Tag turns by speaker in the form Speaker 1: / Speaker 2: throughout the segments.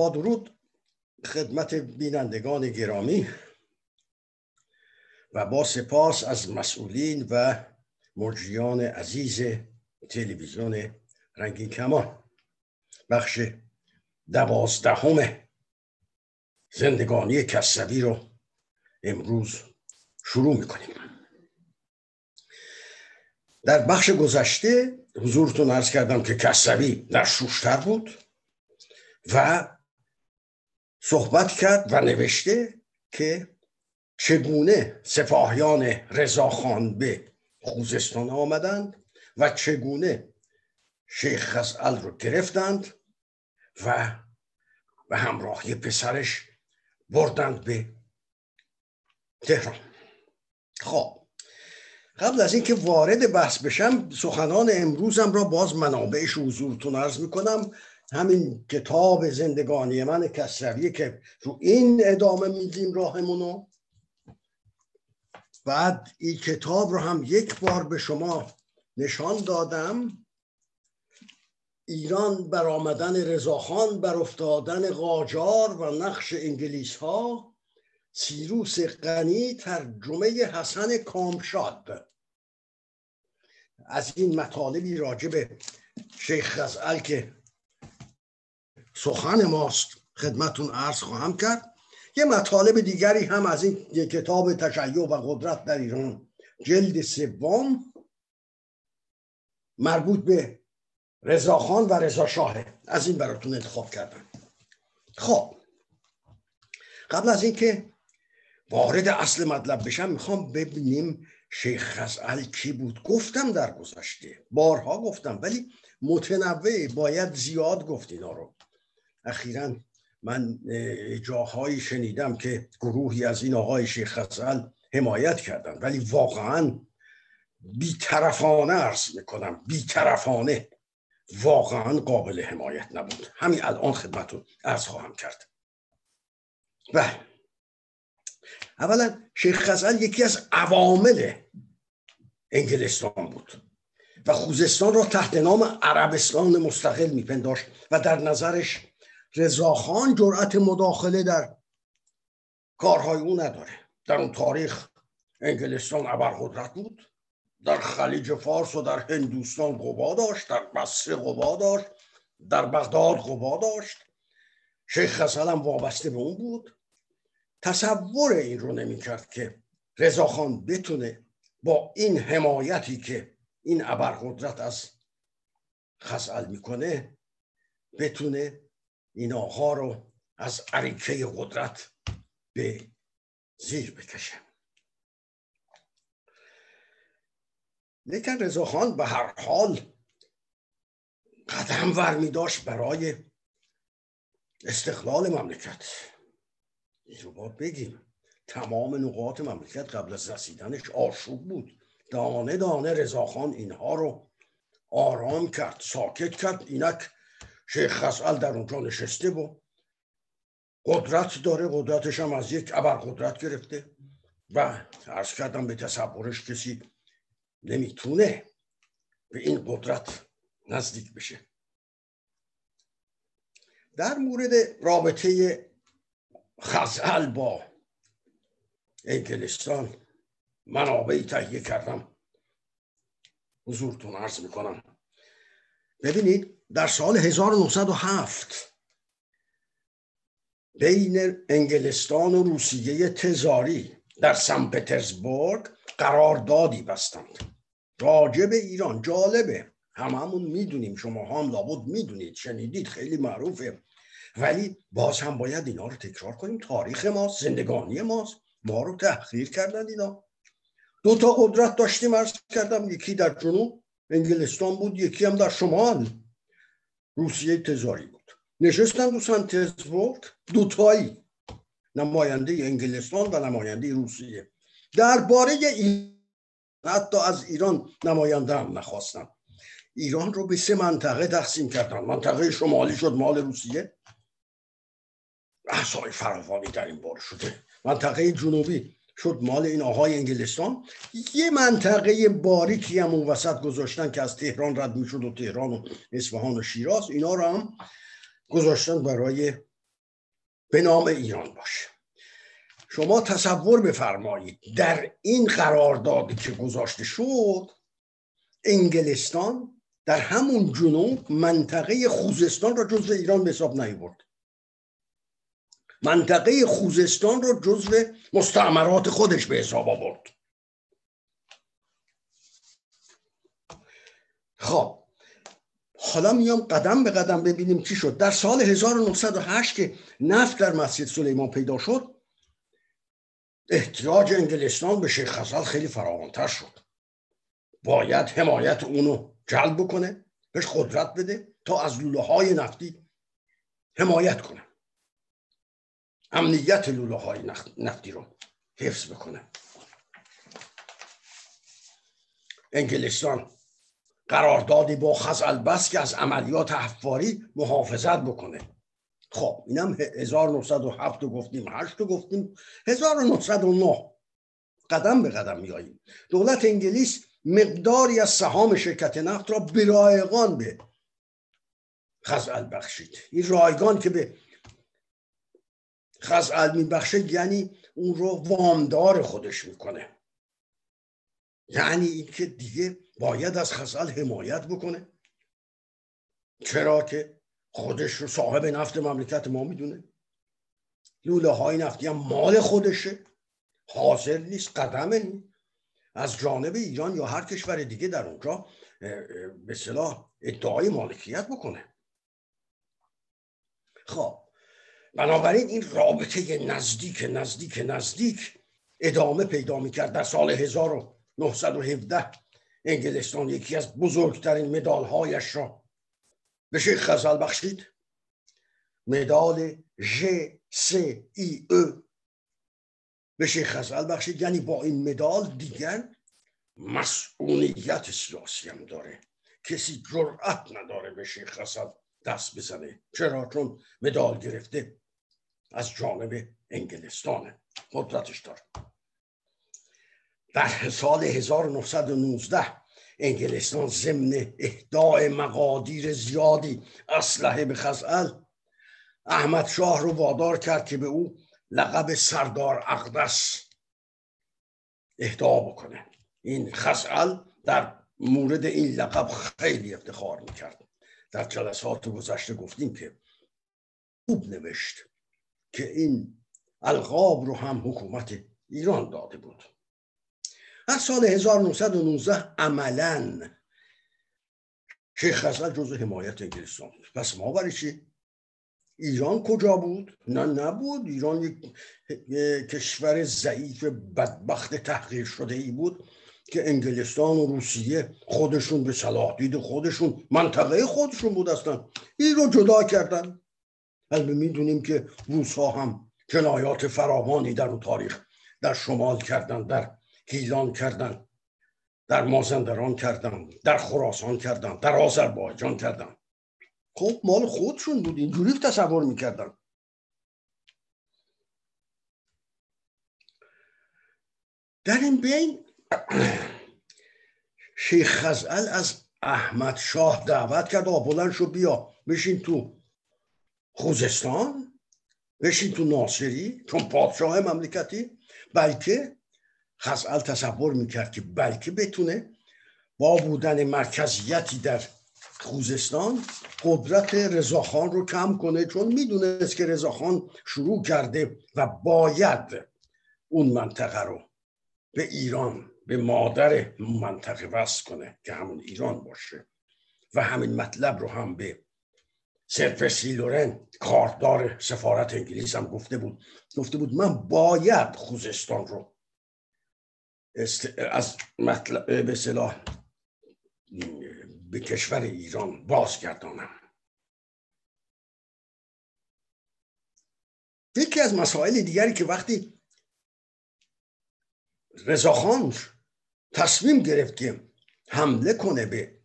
Speaker 1: با درود خدمت بینندگان گرامی و با سپاس از مسئولین و مجریان عزیز تلویزیون رنگین کمان. بخش دوازدهم زندگانی کسوی رو امروز شروع می‌کنیم. در بخش گذشته حضورتون ارز کردم که کسوی در شوشتر بود و صحبت کرد و نوشته که چگونه سپاهیان رضاخان به خوزستان آمدند و چگونه شیخ خزعل رو گرفتند و به همراهی پسرش بردند به تهران. خب قبل از اینکه وارد بحث بشم سخنان امروزم را باز منابعش حضورتون عرض می‌کنم. همین کتاب زندگانی من کسروی که رو این ادامه میدیم راهمونو. بعد این کتاب رو هم یک بار به شما نشان دادم. ایران بر آمدن رضاخان بر افتادن قاجار و نقش انگلیس ها سیروس غنی ترجمه حسن کامشاد. از این مطالبی راجع به شیخ غزال که سخن ماست. خدمتون عرض خواهم کرد. یه مطالب دیگری هم از این کتاب تشیع و قدرت در ایران. جلد سوم مربوط به رضاخان و رضا شاهه از این براتون انتخاب کردم. خب. قبل از اینکه وارد اصل مطلب بشم می‌خوام ببینیم شیخ خزعل کی بود. گفتم در گذشته. بارها گفتم ولی متنوع باید زیاد گفت اینا رو. اخیرا من جاهایی شنیدم که گروهی از این آقای شیخ خزعل حمایت کردن ولی واقعا بیطرفانه ارز می‌کنم بیطرفانه. واقعا قابل حمایت نبود. همین الان خدمتون ارز خواهم کرد. بله. اولا شیخ خزعل یکی از عوامل انگلستان بود و خوزستان را تحت نام عربستان مستقل میپنداشت و در نظرش رضاخان جرأت مداخله در کارهای او نداره. در اون تاریخ انگلستان ابرقدرت بود در خلیج فارس و در هندوستان قوا داشت در بصره قوا داشت در بغداد قوا داشت. شیخ هم وابسته به اون بود. تصور این رو نمی کرد که رضاخان بتونه با این حمایتی که این ابرقدرت از خسل می‌کنه بتونه ایناها رو از عریکه قدرت به زیر بکشه لیکن رضاخان به هر حال قدم ور داشت برای استقلال مملکت. این رو باید بگیم. تمام نقاط مملکت قبل از رسیدنش آشوب بود. دانه دانه رضاخان اینها رو آرام کرد ساکت کرد. اینک شیخ خسال در اونجا نشسته و قدرت داره قدرتش هم از یک قدرت گرفته. و عرض کردم به تصورش کسی نمی‌تونه به این قدرت نزدیک بشه. در مورد رابطه خزعل با انگلستان منابعی تهیه کردم. حضورتون عرض می‌کنم. ببینید در سال 1907 بین انگلستان و روسیه تزاری در سن پترزبورگ قراردادی بستند. راجع به ایران جالبه. هممون می‌دونیم شما هم لابد می‌دونید شنیدید خیلی معروفه. ولی باز هم باید اینا رو تکرار کنیم. تاریخ ماست زندگانی ماست. ما رو تحقیر کردن اینا. دو تا قدرت داشتیم ارز کردم. یکی در جنوب انگلستان بود یکی هم در شمال. روسیه تزاری بود نشستن رو سن پترزبورگ دوتایی نماینده انگلستان و نماینده روسیه درباره این حتی از ایران نماینده هم نخواستن ایران رو به سه منطقه تقسیم کردن منطقه شمالی شد مال روسیه احسای فراوانی در این بار شده منطقه جنوبی شد مال این آقای انگلستان. یه منطقه باریکی هم اون وسط گذاشتن که از تهران رد می‌شد و تهران و اصفهان و شیراز اینا رو هم گذاشتن برای به نام ایران باشه. شما تصور بفرمایید در این قراردادی که گذاشته شد انگلستان در همون جنوب منطقه خوزستان را جزو ایران به حساب نیورد. منطقه خوزستان را جزو مستعمرات خودش به حساب آورد. خب حالا میام قدم به قدم ببینیم چی شد. در سال 1908 که نفت در مسجد سلیمان پیدا شد احتیاج انگلستان به شیخ خزال خیلی فراوانتر شد. باید حمایت اونو جلب بکنه بهش قدرت بده تا از لوله های نفتی حمایت کنه. امنیت لوله های نفتی رو حفظ بکنه. انگلستان قراردادی با خزل بس که از عملیات حفاری محافظت بکنه. خب اینم 1907 رو گفتیم 8 رو گفتیم 1909 قدم به قدم میاییم دولت انگلیس مقداری از سهام شرکت نفت را برایگان به خزعل بخشید. این رایگان که به خزعل میبخشه یعنی اون رو وامدار خودش می‌کنه. یعنی اینکه دیگه باید از خزعل حمایت بکنه. چرا که خودش رو صاحب نفت مملکت ما می‌دونه. لوله های نفتی هم مال خودشه. حاضر نیست قدمه از جانب ایران یا هر کشور دیگه در اونجا به صلاح ادعای مالکیت بکنه. خب بنابراین این رابطه نزدیک نزدیک نزدیک ادامه پیدا می‌کرد در سال 1917 انگلستان یکی از بزرگترین مدالهایش را به شیخ خزل بخشید. مدال ژ س ای او به شیخ خزل بخشید. یعنی با این مدال دیگر مسئولیت سیاسی هم داره. کسی جرأت نداره به شیخ خزل دست بزنه. چرا؟ چون مدال گرفته. از جانب انگلستانه قدرتش داره. در سال 1919 انگلستان ضمن اهداع مقادیر زیادی اسلحه به خزعل احمد شاه رو وادار کرد که به او لقب سردار اقدس اهدا بکنه. این خزعل در مورد این لقب خیلی افتخار می‌کرد. در جلسات گذشته گفتیم که خوب نوشت. که این القاب رو هم حکومت ایران داده بود. از سال 1919 عملا شیخ خزل جزو حمایت انگلستان بود. پس ما برای چی؟ ایران کجا بود؟ نه نبود. ایران یک کشور ضعیف بدبخت تحقیر شده ای بود که انگلستان و روسیه خودشون به صلاح دید خودشون منطقه خودشون بود اصلا. رو جدا کردن. البته می‌دونیم که روس ها هم جنایات فراوانی در اون تاریخ در شمال کردن در گیلان کردن در مازندران کردن در خراسان کردن در آذربایجان کردن. خب مال خودشون بود اینجوری تصور می‌کردن. در این بین شیخ خزعل از احمد شاه دعوت کرد آ بلند شو بیا بشین تو خوزستان بشین تو ناصری چون پادشاه مملکتی بلکه خزعل تصور می‌کرد که بلکه بتونه با بودن مرکزیتی در خوزستان قدرت رضاخان رو کم کنه چون می‌دونست که رضاخان شروع کرده و باید اون منطقه رو به ایران به مادر منطقه وصل کنه که همون ایران باشه. و همین مطلب رو هم به سرپرسی لورن کاردار سفارت انگلیس هم گفته بود. گفته بود من باید خوزستان رو از مطلب به صلاح به کشور ایران بازگردانم. یکی از مسائل دیگری که وقتی رضاخان تصمیم گرفت که حمله کنه به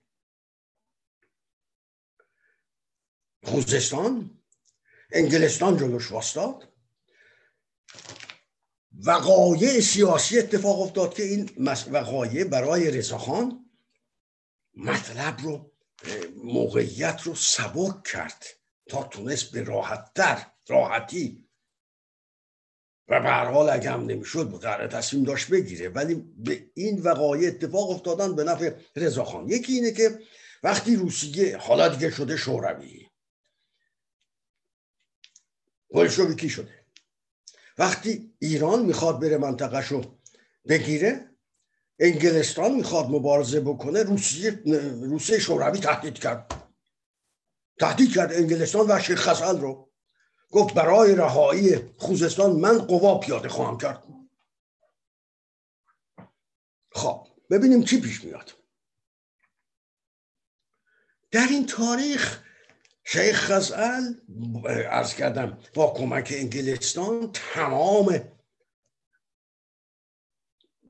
Speaker 1: خوزستان انگلستان جلوش واستاد. وقایع سیاسی اتفاق افتاد که این وقایع برای رضاخان مطلب رو موقعیت رو سبک کرد تا تونست به راحتتر راحتی و به حال اگه هم نمی‌شد قرار تصمیم داشت بگیره. ولی به این وقایع اتفاق افتادن به نفع رضاخان یکی اینه که وقتی روسیه حالا دیگه شده شوروی بلشویکی شده. وقتی ایران می‌خواد بره منطقهشو بگیره انگلستان می‌خواد مبارزه بکنه روسیه روسیه شوروی تهدید کرد. تهدید کرد انگلستان و شیخ خزل رو. گفت برای رهایی خوزستان من قوا پیاده خواهم کرد. خب ببینیم چی پیش میاد. در این تاریخ شیخ خزعل ارز کردم با کمک انگلستان تمام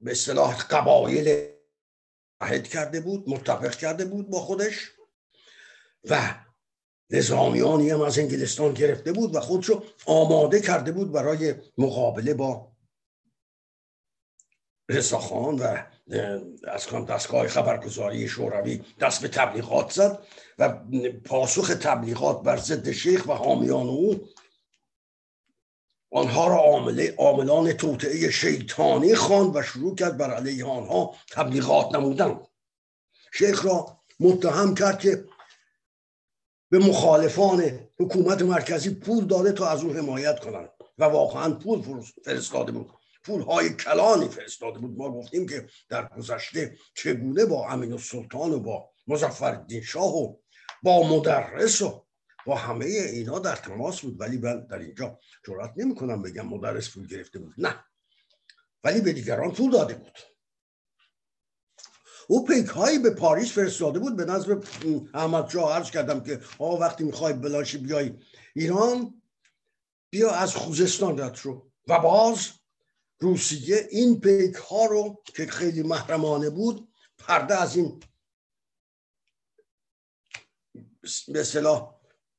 Speaker 1: به اصطلاح قبایل عهد کرده بود متفق کرده بود با خودش و نظامیانی هم از انگلستان گرفته بود و خودشو آماده کرده بود برای مقابله با رساخان و از دستگاه خبرگزاری شوروی دست به تبلیغات زد و پاسخ تبلیغات بر ضد شیخ و حامیان او آنها را عاملان توطعه شیطانی خواند و شروع کرد بر علیه آنها تبلیغات نمودن. شیخ را متهم کرد که به مخالفان حکومت مرکزی پول داده تا از او حمایت کنند و واقعا پول فرستاده بود. پول های کلانی فرستاده بود. ما گفتیم که در گذشته چگونه با امین السلطان و با مزفر شاه و با مدرس و با همه اینا در تماس بود. ولی من در اینجا جرات نمی کنم بگم مدرس پول گرفته بود. نه. ولی به دیگران پول داده بود. او پیک هایی به پاریس فرستاده بود. به نظر احمد شاه عرض کردم که آه وقتی می‌خوای بلاشی بیای ایران بیا از خوزستان رد شو و باز روسیه این پیک ها رو که خیلی محرمانه بود پرده از این به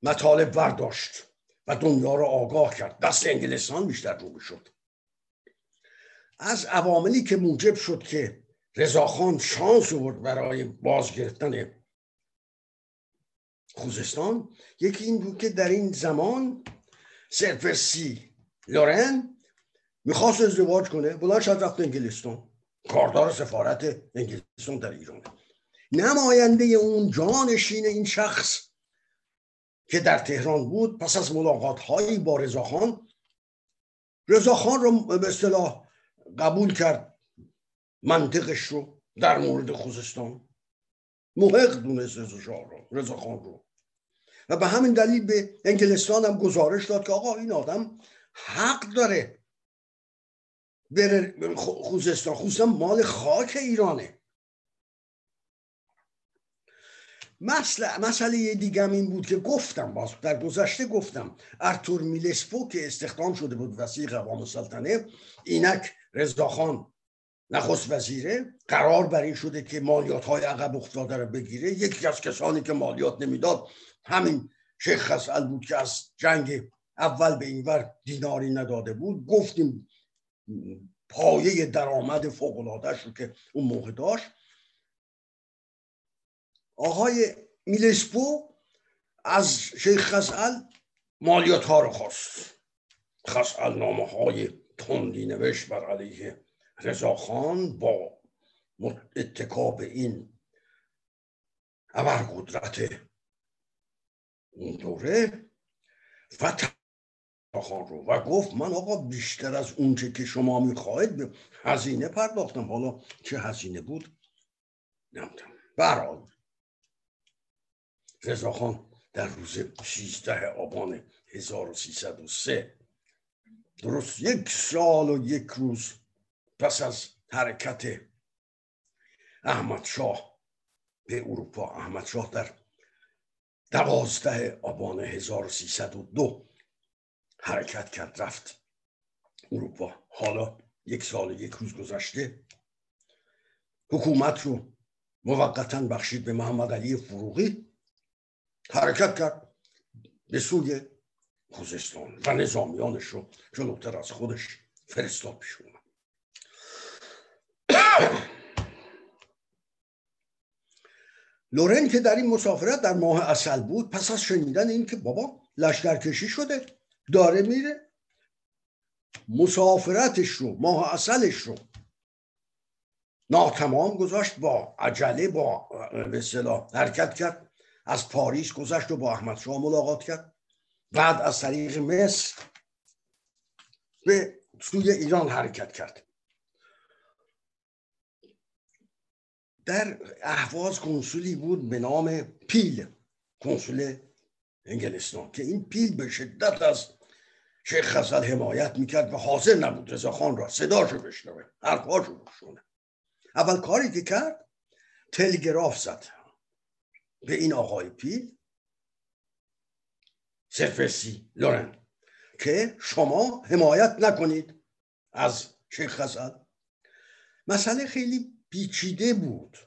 Speaker 1: مطالب برداشت و دنیا رو آگاه کرد. دست انگلستان بیشتر رو شد. از عواملی که موجب شد که رضاخان شانس آورد برای باز گرفتن خوزستان یکی این بود که در این زمان سرپرسی لورن می‌خواست ازدواج کنه. بلند شد رفت انگلستان. کاردار سفارت انگلستان در ایران. نماینده اون جانشین این شخص که در تهران بود پس از ملاقات هایی با رضاخان رضاخان رو به اصطلاح قبول کرد. منطقش رو در مورد خوزستان. محق دونست رضا شاه رو رضا خان رو. و به همین دلیل به انگلستان هم گزارش داد که آقا این آدم حق داره بره خوزستان. خوزستان مال خاک ایرانه. مسئله, مسئله دیگه این بود که گفتم باز در گذشته گفتم. ارتور میلسپو که استخدام شده بود وسیع قوام سلطنه اینک رضاخان نخست وزیره قرار بر این شده که مالیات های عقب افتاده رو بگیره. یکی از کسانی که مالیات نمی‌داد همین شیخ خسال بود که از جنگ اول به اینور دیناری نداده بود. گفتیم پایه درآمد فوق رو که اون موقع داشت. آقای میلسپو از شیخ خسال مالیات ها رو خواست. خسال نامه های تندی نوشت بر علیه رضاخان با اتکا به این ابرقدرت اون دوره. و خان رو. و گفت من آقا بیشتر از اونچه که شما می‌خواهید هزینه پرداختم. حالا چه هزینه بود؟ نمی‌دونم. برحال رضاخان در روز 16 آبان 1303 درست یک سال و یک روز پس از حرکت احمد شاه به اروپا احمد شاه در دوازده آبان 1302 حرکت کرد رفت اروپا. حالا یک سال یک روز گذشته. حکومت رو موقتا بخشید به محمد علی فروغی. حرکت کرد به سوی خوزستان و نظامیانش رو جلوتر از خودش فرستاد پیشون لورن که در این مسافرت در ماه اصل بود پس از شنیدن این که بابا لشکرکشی شده داره میره. مسافرتش رو ماه اصلش رو ناتمام گذاشت با عجله با به حرکت کرد. از پاریس گذشت و با احمد شاه ملاقات کرد. بعد از طریق مصر به سوی ایران حرکت کرد. در احواز کنسولی بود به نام پیل کنسول انگلستان که این پیل به شدت از شیخ خزل حمایت می‌کرد و حاضر نبود رضا خان را صداشو بشنوه حرفاشو بشنوه اول کاری که کرد تلگراف زد به این آقای پیل سرفرسی لورن که شما حمایت نکنید از شیخ خزل مسئله خیلی پیچیده بود.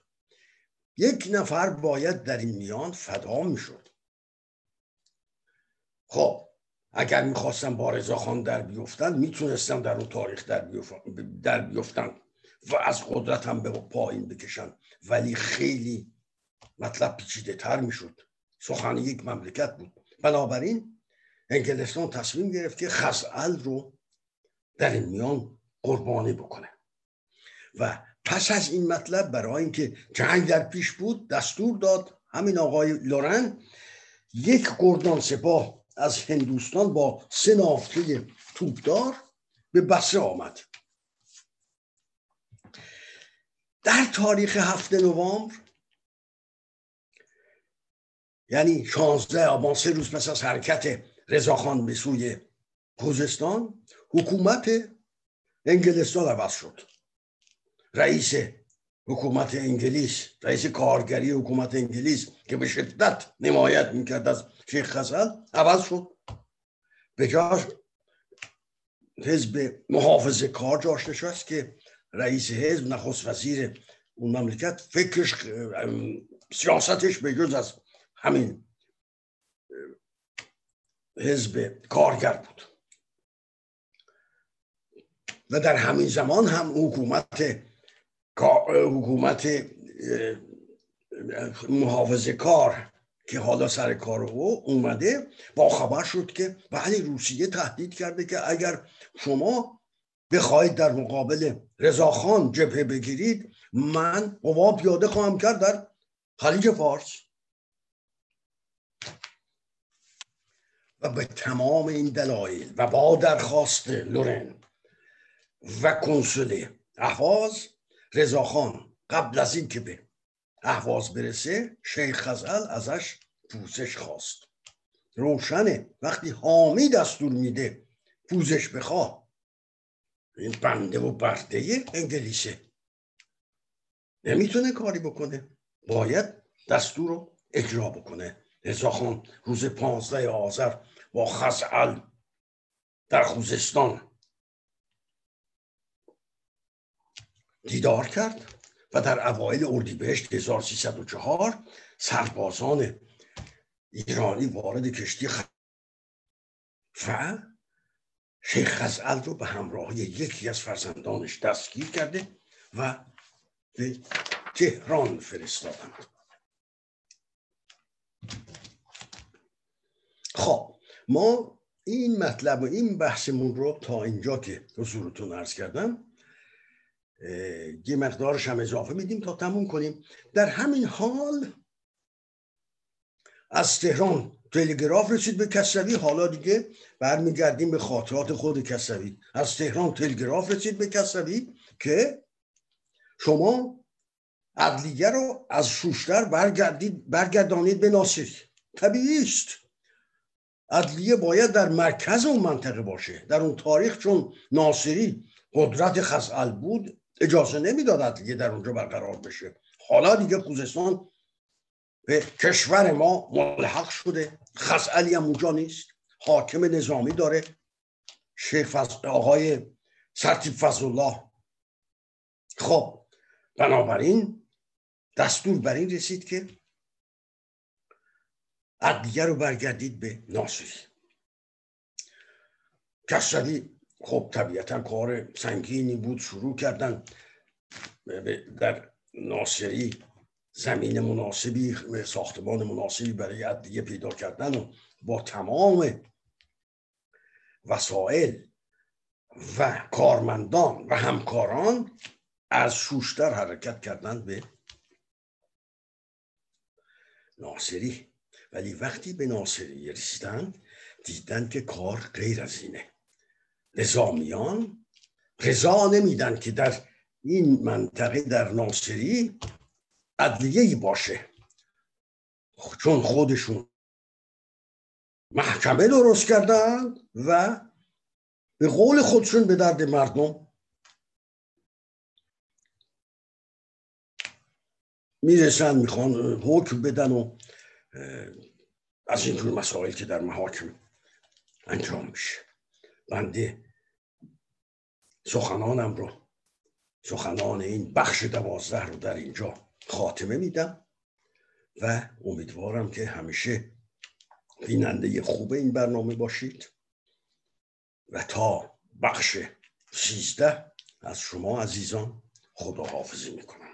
Speaker 1: یک نفر باید در این میان فدا می‌شد. خب اگر می‌خواستم با رضا خان در بیفتن می‌تونستم در اون تاریخ در بیفتن و از قدرتم به پایین بکشن ولی خیلی مطلب پیچیده تر می‌شد. سخن یک مملکت بود. بنابراین انگلستان تصمیم گرفت که خسعل رو در این میان قربانی بکنه. و پس از این مطلب برای اینکه جنگ در پیش بود دستور داد همین آقای لورن یک گردان سپاه از هندوستان با سه نافته توپدار به بسره آمد. در تاریخ هفته نوامبر یعنی شانزده آبان سه روز پس از حرکت رضاخان به سوی خوزستان حکومت انگلستان عوض شد. رئیس حکومت انگلیس رئیس کارگری حکومت انگلیس که به شدت نمایت می‌کرد از شیخ خزل عوض شد. به جاش حزب محافظ کار جاش نشست که رئیس حزب نخست وزیر اون مملکت فکرش سیاستش به جز از همین حزب کارگر بود. و در همین زمان هم حکومت حکومت محافظ کار که حالا سر کار او اومده با خبر شد که ولی روسیه تهدید کرده که اگر شما بخواهید در مقابل رضاخان جبهه بگیرید من قوا پیاده خواهم کرد در خلیج فارس. و به تمام این دلایل و با درخواست لورن و کنسول احواز رضاخان قبل از اینکه به احواز برسه شیخ خزل ازش پوزش خواست. روشنه. وقتی حامی دستور میده پوزش بخواه این بنده و برده انگلیسه. نمی‌تونه کاری بکنه. باید دستور رو اجرا بکنه. رضاخان روز پانزده آذر با خزعل در خوزستان. دیدار کرد و در اوایل اردیبهشت 1304 سربازان ایرانی وارد کشتی خ... و شیخ خزعل رو به همراه یکی از فرزندانش دستگیر کرده و به تهران فرستادند. خب ما این مطلب و این بحثمون رو تا اینجا که حضورتون عرض کردم یه مقدارش هم اضافه میدیم تا تموم کنیم. در همین حال از تهران تلگراف رسید به کسوی حالا دیگه برمیگردیم به خاطرات خود کسوی از تهران تلگراف رسید به کسوی که شما عدلیه رو از شوشتر برگردید برگردانید به ناصری طبیعی است عدلیه باید در مرکز اون منطقه باشه. در اون تاریخ چون ناصری قدرت خزعل بود اجازه نمی‌داد دیگه در اونجا برقرار بشه. حالا دیگه خوزستان به کشور ما ملحق شده. خزعلی هم اونجا نیست. حاکم نظامی داره. شیخ آقای سرتیب فضل الله خب بنابراین دستور بر این رسید که عدلیه رو برگردید به ناصری. کسروی خب طبیعتا کار سنگینی بود. شروع کردن در ناصری زمین مناسبی ساختمان مناسبی برای عدلیه پیدا کردن و با تمام وسایل و کارمندان و همکاران از شوشتر حرکت کردند به ناصری. ولی وقتی به ناصری رسیدند دیدن که کار غیر از اینه. نظامیان رضا نمیدن که در این منطقه در ناصری ادلیه باشه. چون خودشون محکمه درست کردن و به قول خودشون به درد مردم می‌رسن می‌خوان حکم بدن و از این جور مسائل که در محاکم انجام میشه. بنده سخنانم رو سخنان این بخش دوازده رو در اینجا خاتمه میدم و امیدوارم که همیشه بیننده خوب این برنامه باشید و تا بخش سیزده از شما عزیزان خداحافظی می‌کنم.